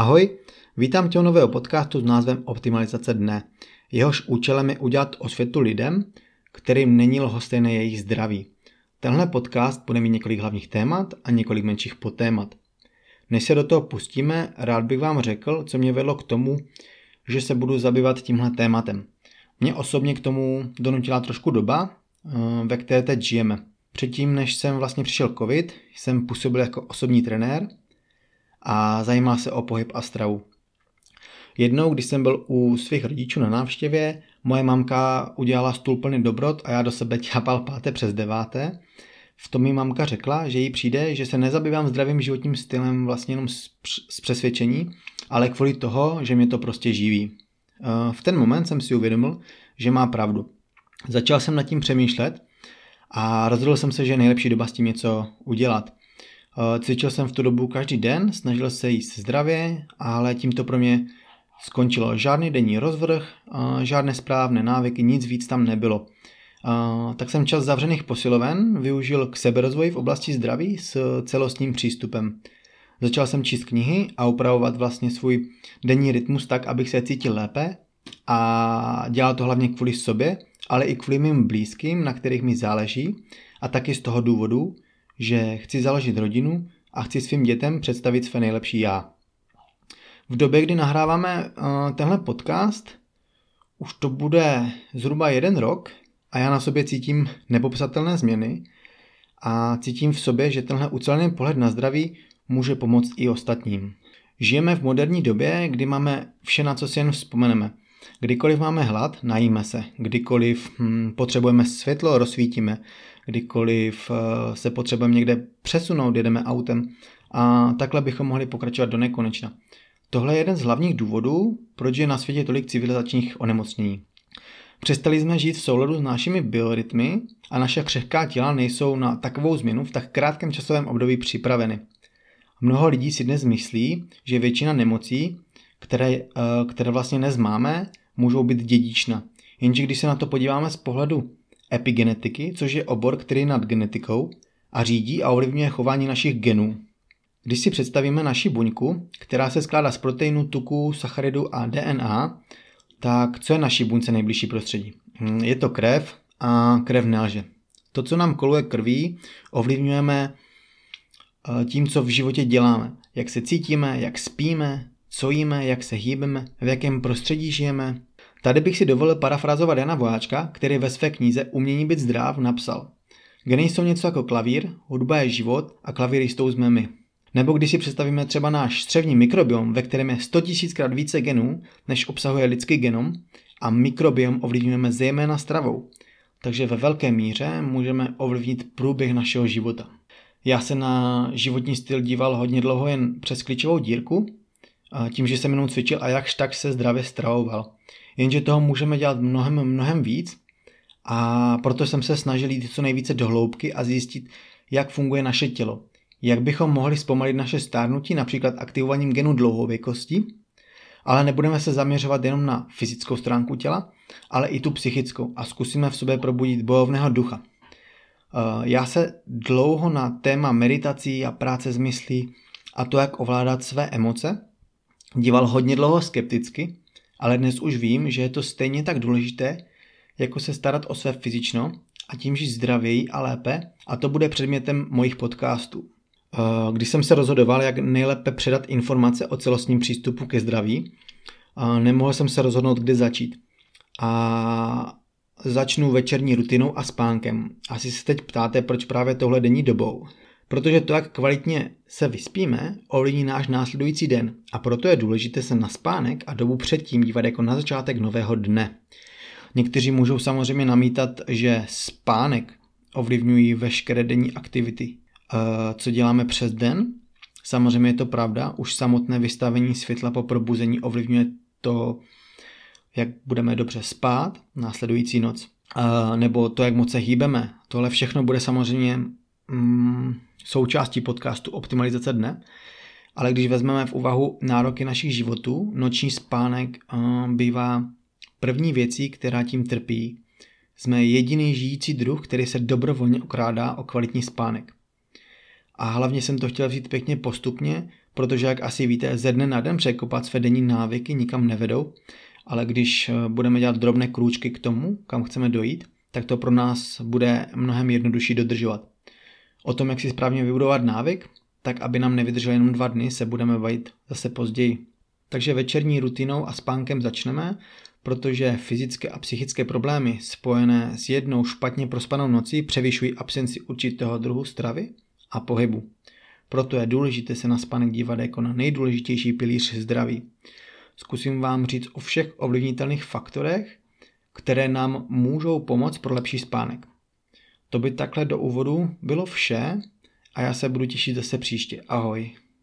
Ahoj, vítám tě u nového podcastu s názvem Optimalizace dne. Jehož účelem je udělat osvětu lidem, kterým není lhostejné jejich zdraví. Tenhle podcast bude mít několik hlavních témat a několik menších podtémat. Než se do toho pustíme, rád bych vám řekl, co mě vedlo k tomu, že se budu zabývat tímhle tématem. Mě osobně k tomu donutila trošku doba, eh, ve které teď žijeme. Předtím, než jsem vlastně přišel covid, jsem působil jako osobní trenér a zajímal se o pohyb a stravu. Jednou, když jsem byl u svých rodičů na návštěvě, moje mamka udělala stůl plný dobrot a já do sebe ťapal páté přes deváté. V tom mi mamka řekla, že jí přijde, že se nezabývám zdravým životním stylem vlastně jenom z přesvědčení, ale kvůli toho, že mě to prostě živí. Eh, v ten moment jsem si uvědomil, že má pravdu. Začal jsem nad tím přemýšlet a rozhodl jsem se, že je nejlepší doba s tím něco udělat. Eh, cvičil jsem v tu dobu každý den, snažil se jíst zdravě, ale tím to pro mě skončilo. Žádný denní rozvrh, eh, žádné správné návyky, nic víc tam nebylo. Eh, tak jsem čas zavřených posiloven využil k seberozvoji v oblasti zdraví s celostním přístupem. Začal jsem číst knihy a upravovat vlastně svůj denní rytmus tak, abych se cítil lépe a dělal to hlavně kvůli sobě, ale i kvůli mým blízkým, na kterých mi záleží a taky z toho důvodu, že chci založit rodinu a chci svým dětem představit své nejlepší já. V době, kdy nahráváme uh, tenhle podcast, už to bude zhruba jeden rok a já na sobě cítím nepopsatelné změny a cítím v sobě, že tenhle ucelený pohled na zdraví může pomoct i ostatním. Žijeme v moderní době, kdy máme vše, na co si jen vzpomeneme. Kdykoliv máme hlad, najíme se. Kdykoliv hm, potřebujeme světlo, rozsvítíme. Kdykoliv uh, se potřebujeme někde přesunout, jedeme autem. A takhle bychom mohli pokračovat do nekonečna. Tohle je jeden z hlavních důvodů, proč je na světě tolik civilizačních onemocnění. Přestali jsme žít v souladu s našimi biorytmy a naše křehká těla nejsou na takovou změnu v tak krátkém časovém období připraveny. Mnoho lidí si dnes myslí, že většina nemocí, které, eh, které vlastně nezmáme, můžou být dědična. Jenže když se na to podíváme z pohledu epigenetiky, což je obor, který je nad genetikou a řídí a ovlivňuje chování našich genů. Když si představíme naši buňku, která se skládá z proteinů, tuků, sacharidu a DNA, tak co je naší buňce nejbližší prostředí? Hm, je to krev a krev nelže. To, co nám koluje krví, ovlivňujeme eh, tím, co v životě děláme. Jak se cítíme, jak spíme, co jíme, jak se hýbeme, v jakém prostředí žijeme. Tady bych si dovolil parafrazovat Jana Vojáčka, který ve své knize Umění být zdrav napsal. Geny jsou něco jako klavír, hudba je život a klavír jistou jsme my. Nebo když si představíme třeba náš střevní mikrobiom, ve kterém je 100 000krát více genů, než obsahuje lidský genom, a mikrobiom ovlivňujeme zejména stravou. Takže ve velké míře můžeme ovlivnit průběh našeho života. Já se na životní styl díval hodně dlouho jen přes klíčovou dírku, tím, že jsem jenom cvičil a jakž tak se zdravě stravoval. Jenže toho můžeme dělat mnohem, mnohem víc a proto jsem se snažil jít co nejvíce do hloubky a zjistit, jak funguje naše tělo. Jak bychom mohli zpomalit naše stárnutí například aktivovaním genu dlouhověkosti, ale nebudeme se zaměřovat jenom na fyzickou stránku těla, ale i tu psychickou a zkusíme v sobě probudit bojovného ducha. Eh, já se dlouho na téma meditací a práce s myslí a to, jak ovládat své emoce, díval hodně dlouho skepticky, ale dnes už vím, že je to stejně tak důležité, jako se starat o své fyzično a tím žít zdravěji a lépe a to bude předmětem mojich podcastů. Eh, když jsem se rozhodoval, jak nejlépe předat informace o celostním přístupu ke zdraví, nemohl jsem se rozhodnout, kde začít. A začnu večerní rutinou a spánkem. Asi se teď ptáte, proč právě tohle denní dobou. Protože to, jak kvalitně se vyspíme, ovlivní náš následující den a proto je důležité se na spánek a dobu předtím dívat jako na začátek nového dne. Někteří můžou samozřejmě namítat, že spánek ovlivňují veškeré denní aktivity, Eh, co děláme přes den. Samozřejmě je to pravda, už samotné vystavení světla po probuzení ovlivňuje to, jak budeme dobře spát následující noc, eh, nebo to, jak moc se hýbeme. Tohle všechno bude samozřejmě mm, součástí podcastu Optimalizace dne, ale když vezmeme v úvahu nároky našich životů, noční spánek uh, bývá první věcí, která tím trpí. Jsme jediný žijící druh, který se dobrovolně okrádá o kvalitní spánek. A hlavně jsem to chtěl vzít pěkně postupně, protože jak asi víte, ze dne na den překopat své denní návyky nikam nevedou, ale když eh, budeme dělat drobné krůčky k tomu, kam chceme dojít, tak to pro nás bude mnohem jednodušší dodržovat. O tom, jak si správně vybudovat návyk, tak aby nám nevydržel jenom dva dny, se budeme bavit zase později. Takže večerní rutinou a spánkem začneme, protože fyzické a psychické problémy spojené s jednou špatně prospanou nocí převyšují absenci určitého druhu stravy a pohybu. Proto je důležité se na spánek dívat jako na nejdůležitější pilíř zdraví. Zkusím vám říct o všech ovlivnitelných faktorech, které nám můžou pomoct pro lepší spánek. To by takhle do úvodu bylo vše a já se budu těšit zase příště. Ahoj.